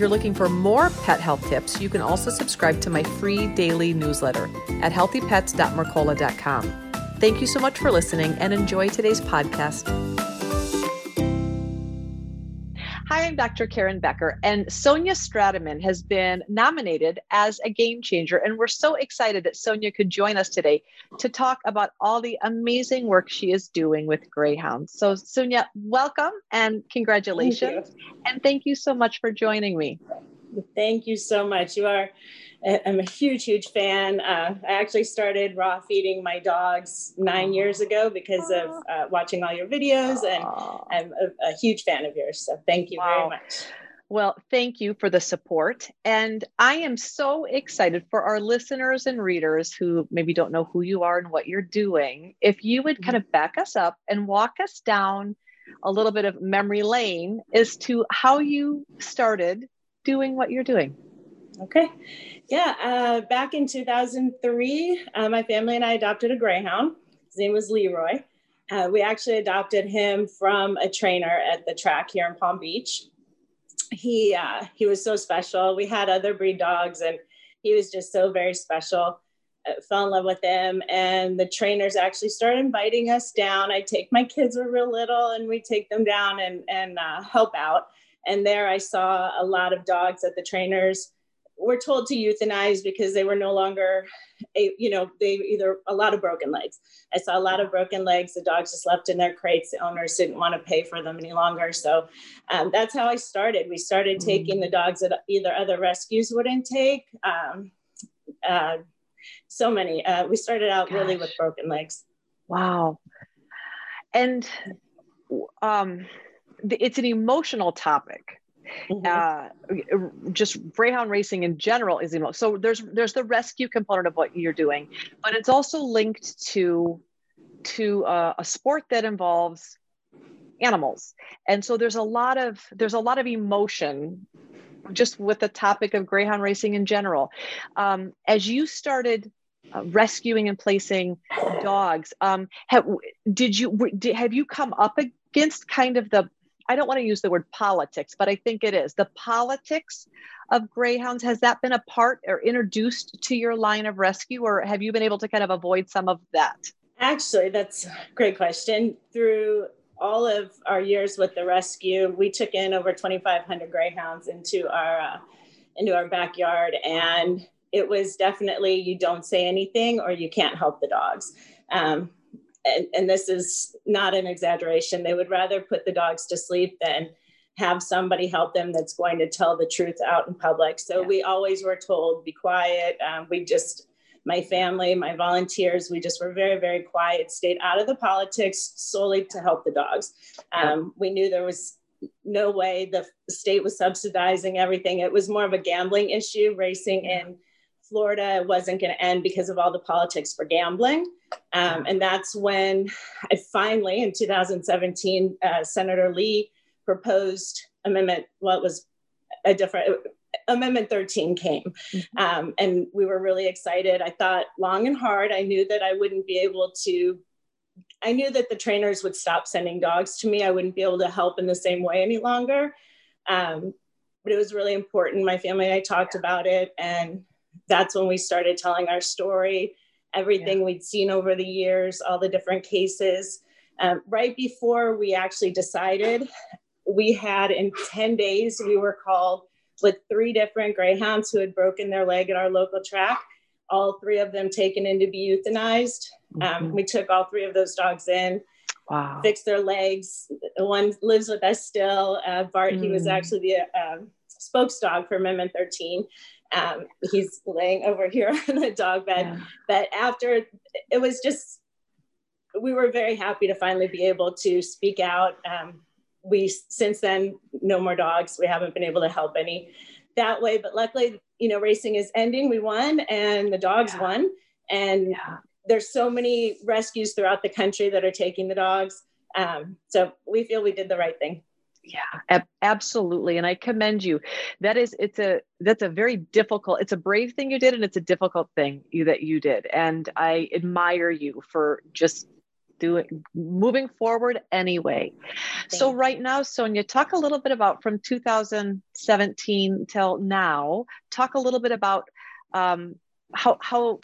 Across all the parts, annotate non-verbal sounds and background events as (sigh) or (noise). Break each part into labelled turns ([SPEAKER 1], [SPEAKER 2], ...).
[SPEAKER 1] If you're looking for more pet health tips, you can also subscribe to my free daily newsletter at healthypets.mercola.com. Thank you so much for listening and enjoy today's podcast. Hi, I'm Dr. Karen Becker, and Sonia Stratiman has been nominated as a game changer. And we're so excited that Sonia could join us today to talk about all the amazing work she is doing with Greyhounds. So, Sonia, welcome and congratulations. Thank and thank you so much for joining me.
[SPEAKER 2] Thank you so much. You are I'm a huge, huge fan. Uh, I actually started raw feeding my dogs nine years ago because of uh, watching all your videos, and I'm a, a, huge fan of yours. So thank you wow. very much.
[SPEAKER 1] Well, thank you for the support. And I am so excited for our listeners and readers who maybe don't know who you are and what you're doing. If you would kind of back us up and walk us down a little bit of memory lane as to how you started doing what you're doing.
[SPEAKER 2] Okay. Yeah. Uh, back in 2003, uh, my family and I adopted a Greyhound. His name was Leroy. Uh, we actually adopted him from a trainer at the track here in Palm Beach. He uh, he was so special. We had other breed dogs, and he was just so very special. I uh, fell in love with him, and the trainers actually started inviting us down. I take my kids were real little, and we take them down and and uh, help out. And there, I saw a lot of dogs that the trainers were told to euthanize because they were no longer a, you know they either a lot of broken legs. I saw a lot of broken legs. The dogs just left in their crates. The owners didn't want to pay for them any longer. So um, that's how i started. We started mm-hmm. taking the dogs that either other rescues wouldn't take. Um, uh, so many. Uh, we started out Gosh. really with broken legs.
[SPEAKER 1] Wow. And um, it's an emotional topic Mm-hmm. Uh, just greyhound racing in general is emo. So there's there's the rescue component of what you're doing, but it's also linked to to uh, a sport that involves animals, and so there's a lot of there's a lot of emotion just with the topic of greyhound racing in general. Um, as you started uh, rescuing and placing dogs, um, have, did you did, have you come up against kind of the I don't want to use the word politics, but I think it is the politics of greyhounds. Has that been a part or introduced to your line of rescue, or have you been able to kind of avoid some of that?
[SPEAKER 2] Actually, that's a great question. Through all of our years with the rescue, we took in over 2,500 greyhounds into our uh, into our backyard, and it was definitely you don't say anything or you can't help the dogs. Um, and, and this is not an exaggeration, they would rather put the dogs to sleep than have somebody help them that's going to tell the truth out in public. So yeah. we always were told, be quiet. Um, we just, my family, my volunteers, we just were very, very quiet, stayed out of the politics solely to help the dogs. Um, we knew there was no way the state was subsidizing everything. It was more of a gambling issue, racing in Florida wasn't going to end because of all the politics for gambling. Um, and that's when I finally, in 2017, uh, Senator Lee proposed amendment, well, it was a different, Amendment 13 came. Mm-hmm. Um, and we were really excited. I thought long and hard. I knew that I wouldn't be able to, I knew that the trainers would stop sending dogs to me. I wouldn't be able to help in the same way any longer. Um, but it was really important. My family and I talked about it, and that's when we started telling our story, everything yeah. we'd seen over the years, all the different cases. Um, right before we actually decided, we had in 10 days, we were called with three different greyhounds who had broken their leg at our local track, all three of them taken in to be euthanized. Um, mm-hmm. we took all three of those dogs in. Wow. Fixed their legs. One lives with us still. Uh, Bart, mm. he was mm. actually the um, spokes dog for Amendment 13. Um, he's laying over here (laughs) on the dog bed. Yeah. But after it was just, we were very happy to finally be able to speak out. Um, we since then no more dogs. We haven't been able to help any that way, but luckily, you know, racing is ending. We won, and the dogs yeah. won, and yeah. there's so many rescues throughout the country that are taking the dogs. Um, so we feel we did the right thing.
[SPEAKER 1] Yeah, ab- absolutely. And I commend you. That is, it's a, that's a very difficult, it's a brave thing you did and it's a difficult thing you, that you did. And I admire you for just doing, moving forward anyway. Thank so right now, Sonia, talk a little bit about from 2017 till now, talk a little bit about um, how, how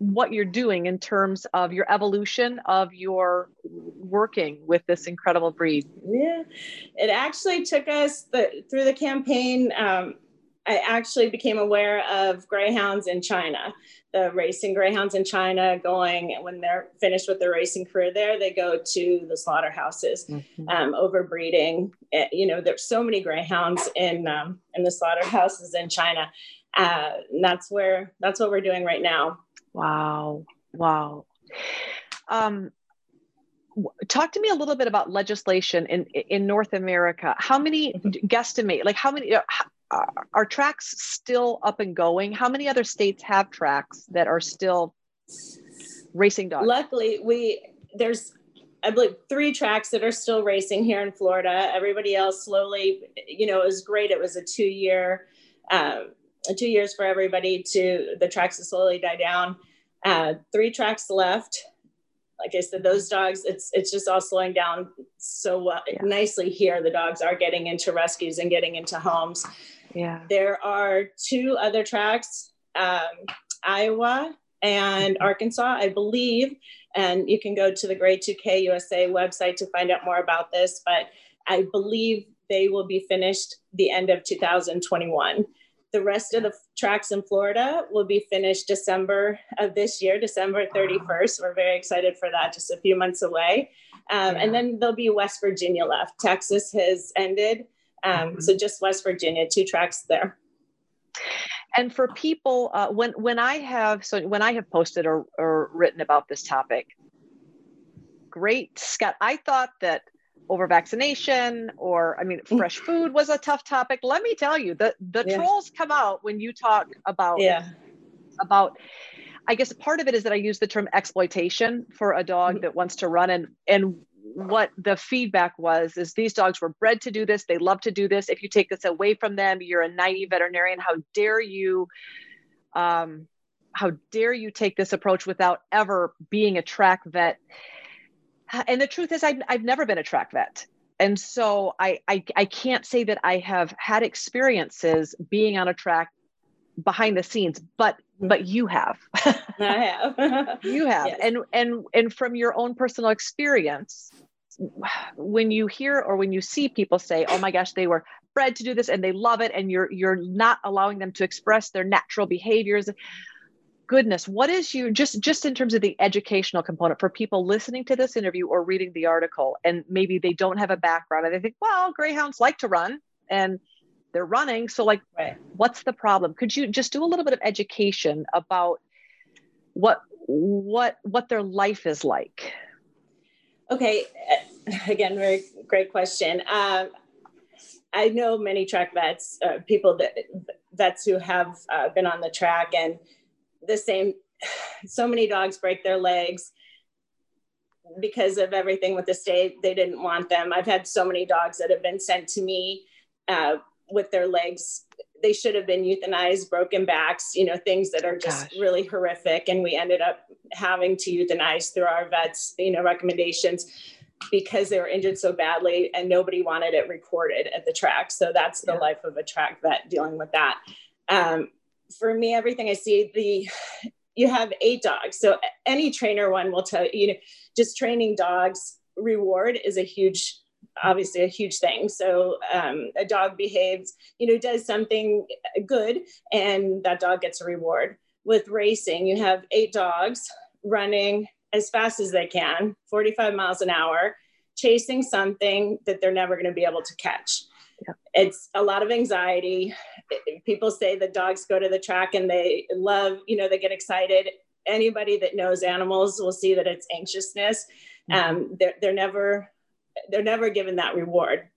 [SPEAKER 1] what you're doing in terms of your evolution of your working with this incredible breed.
[SPEAKER 2] Yeah, it actually took us the, through the campaign. Um, I actually became aware of greyhounds in China, the racing greyhounds in China going when they're finished with their racing career there, they go to the slaughterhouses, mm-hmm. um, overbreeding. Eh, you know, there's so many greyhounds in um, in the slaughterhouses in China. Uh, that's where that's what we're doing right now.
[SPEAKER 1] Wow. Wow. Um, talk to me a little bit about legislation in in North America. How many (laughs) guesstimate like how many uh, are tracks still up and going? How many other states have tracks that are still racing dogs?
[SPEAKER 2] Luckily, we there's I believe three tracks that are still racing here in Florida. Everybody else slowly, you know, it was great. It was a two year um, two years for everybody to the tracks to slowly die down. Uh, three tracks left. Like I said, those dogs, it's it's just all slowing down so well, yeah. nicely here. The dogs are getting into rescues and getting into homes.
[SPEAKER 1] Yeah.
[SPEAKER 2] There are two other tracks, um, Iowa and mm-hmm. Arkansas, I believe. And you can go to the GREY2K USA website to find out more about this. But I believe they will be finished the end of 2021. The rest of the tracks in Florida will be finished December of this year, December 31st. We're very excited for that, just a few months away. Um, yeah. And then there'll be West Virginia left. Texas has ended. Um, mm-hmm. So just West Virginia, two tracks there.
[SPEAKER 1] And for people, uh, when when I have so when I have posted or, or written about this topic, great Scott. I thought that over vaccination or I mean mm. fresh food was a tough topic. Let me tell you, the the yeah. trolls come out when you talk about
[SPEAKER 2] yeah.
[SPEAKER 1] about I guess part of it is that I use the term exploitation for a dog mm-hmm. that wants to run and and what the feedback was is these dogs were bred to do this they love to do this if you take this away from them you're a naive veterinarian how dare you um, how dare you take this approach without ever being a track vet Uh, and the truth is I've, I've never been a track vet. And so I, I i can't say that i have had experiences being on a track behind the scenes but but you have. (laughs)
[SPEAKER 2] I have. (laughs)
[SPEAKER 1] You have. Yes. and and and from your own personal experience when you hear or when you see people say oh my gosh they were bred to do this and they love it and you're you're not allowing them to express their natural behaviors goodness what is you just just in terms of the educational component for people listening to this interview or reading the article and maybe they don't have a background and they think well greyhounds like to run and they're running so like right. what's the problem? Could you just do a little bit of education about what what what their life is like?
[SPEAKER 2] Okay (laughs) again very great question. Um, i know many track vets uh, people that vets who have uh, been on the track and the same so many dogs break their legs because of everything with the state. They didn't want them. I've had so many dogs that have been sent to me uh, with their legs. They should have been euthanized broken backs you know things that are just Gosh. really horrific. And we ended up having to euthanize through our vets you know recommendations because they were injured so badly and nobody wanted it recorded at the track. So that's the yeah. life of a track vet dealing with that. Um, for me everything i see the you have eight dogs so any trainer one will tell you you know just training dogs reward is a huge obviously a huge thing. So um, a dog behaves, you know, does something good, and that dog gets a reward. With racing, you have eight dogs running as fast as they can, 45 miles an hour, chasing something that they're never going to be able to catch. Yeah. It's a lot of anxiety. People say the dogs go to the track and they love, you know, they get excited. Anybody that knows animals will see that it's anxiousness. Mm-hmm. Um, they're, they're never they're never given that reward.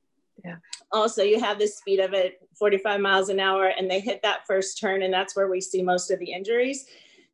[SPEAKER 1] Yeah.
[SPEAKER 2] Also, you have the speed of it 45 miles an hour, and they hit that first turn, and that's where we see most of the injuries.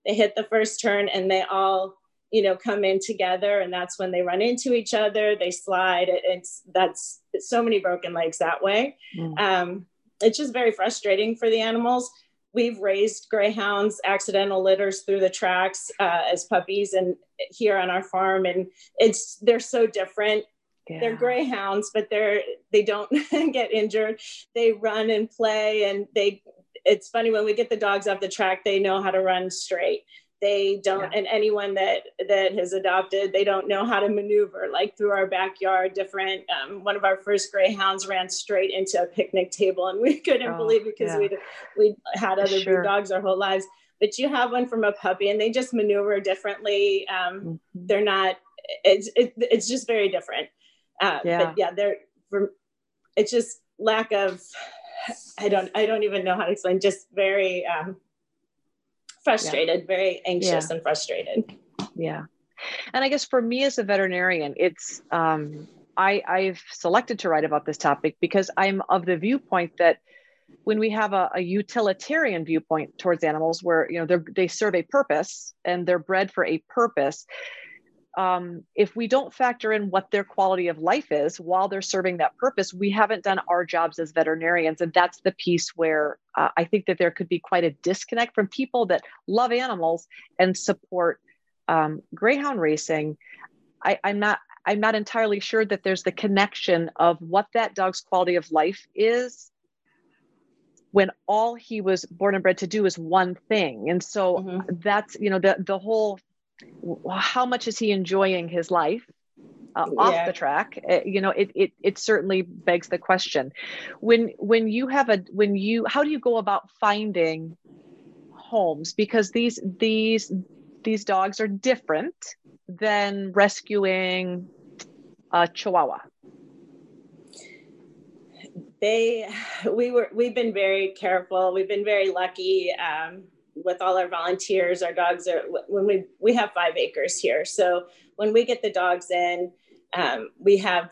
[SPEAKER 2] they hit the first turn and they all you know come in together and that's when they run into each other they slide it's that's so many broken legs that way mm. um, it's just very frustrating for the animals. We've raised greyhounds accidental litters through the tracks uh, as puppies and here on our farm and it's they're so different. Yeah. they're greyhounds but they're they don't (laughs) get injured. They run and play and they it's funny when we get the dogs off the track they know how to run straight they don't yeah. and anyone that that has adopted they don't know how to maneuver like through our backyard different um, one of our first greyhounds ran straight into a picnic table and we (laughs) couldn't oh, believe it because yeah. we'd we had other sure. dogs our whole lives but you have one from a puppy and they just maneuver differently um, mm-hmm. they're not it's it, it's just very different uh, yeah. but yeah they're it's just lack of i don't i don't even know how to explain just very um, frustrated, yeah. very anxious yeah. and frustrated.
[SPEAKER 1] Yeah. And I guess for me as a veterinarian, it's um, I, I've selected to write about this topic because I'm of the viewpoint that when we have a, a, utilitarian viewpoint towards animals where you know they serve a purpose and they're bred for a purpose um, if we don't factor in what their quality of life is while they're serving that purpose, we haven't done our jobs as veterinarians. And that's the piece where uh, I think that there could be quite a disconnect from people that love animals and support um, greyhound racing. I, I'm not. I'm not entirely sure that there's the connection of what that dog's quality of life is when all he was born and bred to do is one thing and so mm-hmm. that's you know the the whole how much is he enjoying his life uh, off the track? Uh, you know it, it it certainly begs the question. When when you have a when you how do you go about finding homes? Because these these these dogs are different than rescuing a chihuahua.
[SPEAKER 2] They we were we've been very careful. We've been very lucky um, with all our volunteers, our dogs are when we we have five acres here. So when we get the dogs in, um, we have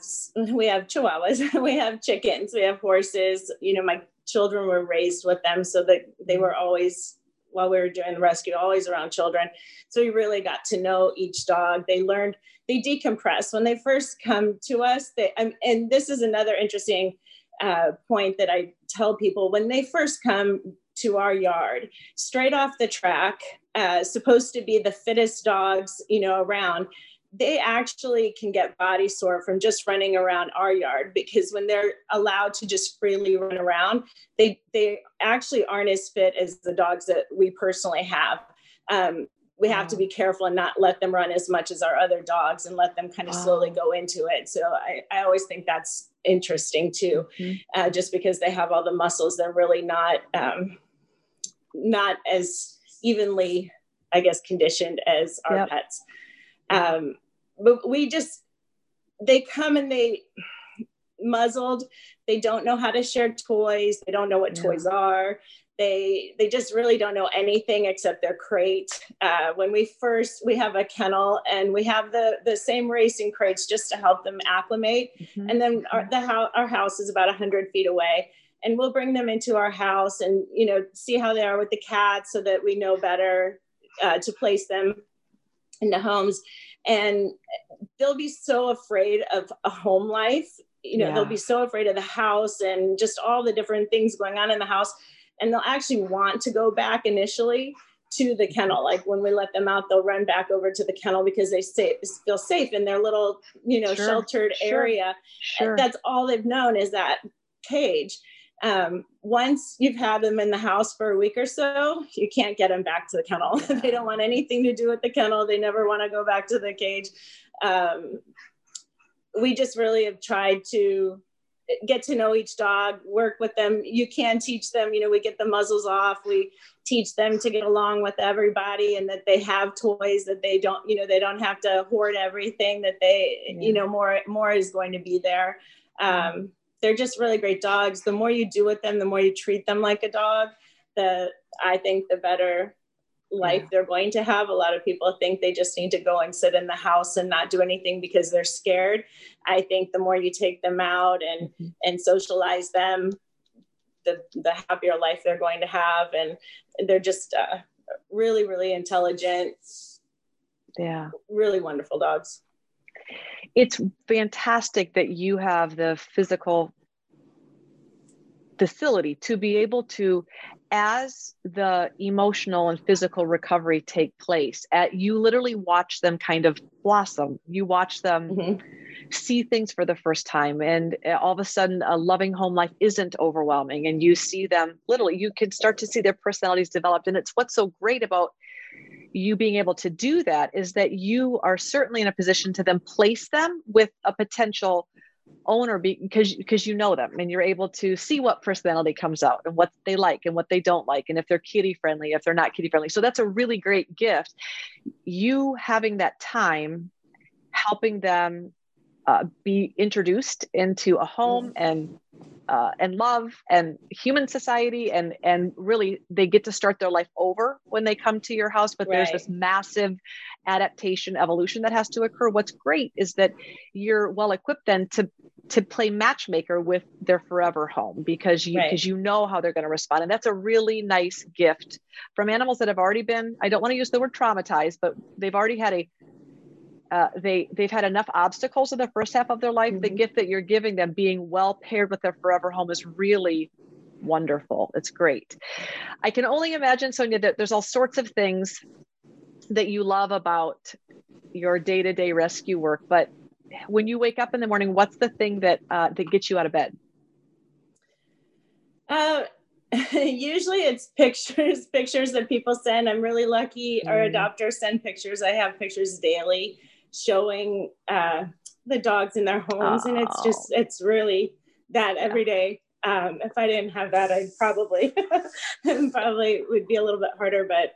[SPEAKER 2] we have chihuahuas, (laughs) we have chickens, we have horses. You know, my children were raised with them, so that they were always while we were doing the rescue, always around children. So we really got to know each dog. They learned they decompress when they first come to us. They and this is another interesting uh, point that I tell people when they first come to our yard straight off the track uh, supposed to be the fittest dogs you know around they actually can get body sore from just running around our yard because when they're allowed to just freely run around they they actually aren't as fit as the dogs that we personally have um, we have to be careful and not let them run as much as our other dogs and let them kind of slowly go into it. So I, I always think that's interesting too, mm-hmm. uh, just because they have all the muscles, they're really not um, not as evenly, I guess, conditioned as our yep. pets. Um, but we just, they come and they muzzled. They don't know how to share toys. They don't know what yeah. toys are. They they just really don't know anything except their crate. Uh, when we first we have a kennel and we have the the same racing crates just to help them acclimate. Mm-hmm. And then our, the house our house is about hundred feet away and we'll bring them into our house and you know see how they are with the cats so that we know better uh, to place them in the homes and they'll be so afraid of a home life you know yeah. they'll be so afraid of the house and just all the different things going on in the house and they'll actually want to go back initially to the kennel like when we let them out they'll run back over to the kennel because they say, feel safe in their little you know sure. sheltered sure. area sure. that's all they've known is that cage um, once you've had them in the house for a week or so, you can't get them back to the kennel. (laughs) they don't want anything to do with the kennel. They never want to go back to the cage. Um, we just really have tried to get to know each dog, work with them. You can teach them, you know, we get the muzzles off. We teach them to get along with everybody and that they have toys that they don't, you know, they don't have to hoard everything that they, yeah. you know, more, more is going to be there. Um, they're just really great dogs. The more you do with them, the more you treat them like a dog, the I think the better life yeah. they're going to have. A lot of people think they just need to go and sit in the house and not do anything because they're scared. I think the more you take them out and mm-hmm. and socialize them, the the happier life they're going to have, and they're just uh, really, really intelligent.
[SPEAKER 1] Yeah.
[SPEAKER 2] Really wonderful dogs.
[SPEAKER 1] It's fantastic that you have the physical facility to be able to as the emotional and physical recovery take place at you literally watch them kind of blossom you watch them mm-hmm. see things for the first time and uh, all of a sudden a loving home life isn't overwhelming and you see them literally you can start to see their personalities developed and it's what's so great about you being able to do that is that you are certainly in a position to then place them with a potential owner because because you know them and you're able to see what personality comes out and what they like and what they don't like and if they're kitty friendly if they're not kitty friendly. So that's a really great gift. You having that time helping them uh, be introduced into a home and uh, and love and human society and and really they get to start their life over when they come to your house but right. there's this massive adaptation evolution that has to occur what's great is that you're well equipped then to to play matchmaker with their forever home because you because right. you know how they're going to respond and that's a really nice gift from animals that have already been i don't want to use the word traumatized but they've already had a uh, they they've had enough obstacles in the first half of their life. Mm-hmm. The gift that you're giving them, being well paired with their forever home, is really wonderful. It's great. I can only imagine, Sonia, that there's all sorts of things that you love about your day-to-day rescue work. But when you wake up in the morning, what's the thing that uh, that gets you out of bed?
[SPEAKER 2] Uh, (laughs) usually it's pictures, (laughs) pictures that people send. I'm really lucky. Mm. Our adopters send pictures. I have pictures daily showing uh, the dogs in their homes, oh. and it's just it's really that every day. Um, if I didn't have that, I'd probably (laughs) probably would be a little bit harder. But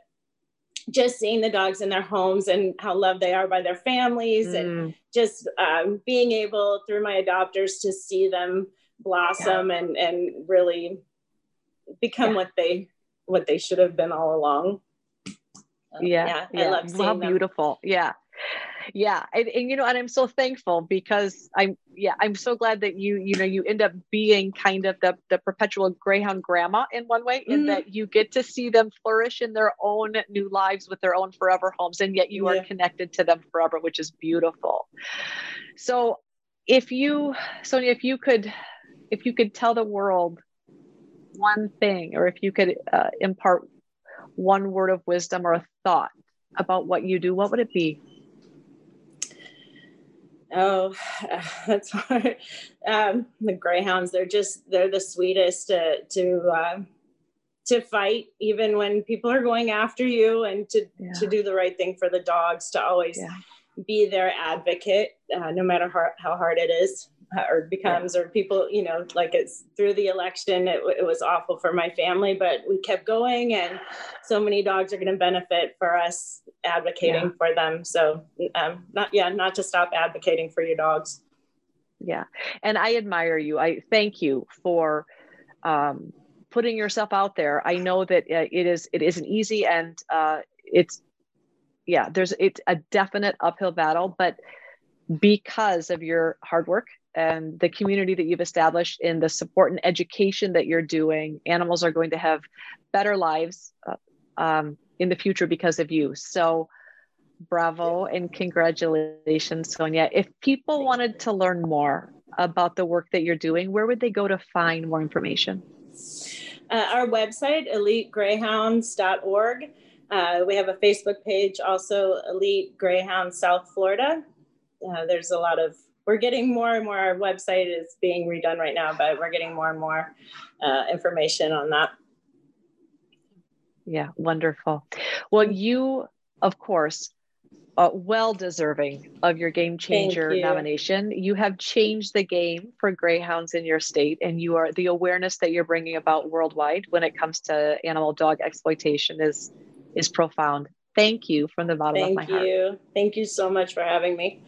[SPEAKER 2] just seeing the dogs in their homes and how loved they are by their families, mm. and just um, being able through my adopters to see them blossom yeah. and and really become yeah. what they what they should have been all along.
[SPEAKER 1] Um, yeah, yeah, yeah, I love seeing how them. beautiful. Yeah, yeah and, and, you know and i'm so thankful because i'm yeah i'm so glad that you you know you end up being kind of the the perpetual greyhound grandma in one way in mm-hmm. that you get to see them flourish in their own new lives with their own forever homes and yet you yeah. are connected to them forever which is beautiful so if you sonia if you could if you could tell the world one thing or if you could uh, impart one word of wisdom or a thought about what you do what would it be
[SPEAKER 2] Oh, (sighs) that's hard. Um, the greyhounds, they're just, they're the sweetest to, to, uh, to fight even when people are going after you and to, yeah. to do the right thing for the dogs, to always yeah. be their advocate, uh, no matter how, how hard it is or becomes or people you know like it's through the election it, it, was awful for my family but we kept going and so many dogs are going to benefit for us advocating yeah. for them. So um, not yeah not to stop advocating for your dogs.
[SPEAKER 1] Yeah. And i admire you. I thank you for um, putting yourself out there. I know that uh, it is it isn't easy and uh, it's yeah there's it's a definite uphill battle but because of your hard work and the community that you've established in the support and education that you're doing, animals are going to have better lives uh, um, in the future because of you. So, bravo and congratulations, Sonia. If people wanted to learn more about the work that you're doing, where would they go to find more information?
[SPEAKER 2] Uh, our website, elitegreyhounds.org. Uh, we have a Facebook page, also Elite Greyhound South Florida. Uh, there's a lot of we're getting more and more. Our website is being redone right now, but we're getting more and more uh, information on that.
[SPEAKER 1] Yeah, wonderful. Well, you, of course, uh, well deserving of your game changer you. nomination. You have changed the game for greyhounds in your state, and you are the awareness that you're bringing about worldwide when it comes to animal dog exploitation is is profound. Thank you from the bottom
[SPEAKER 2] Thank
[SPEAKER 1] of my heart.
[SPEAKER 2] Thank you. Thank you so much for having me.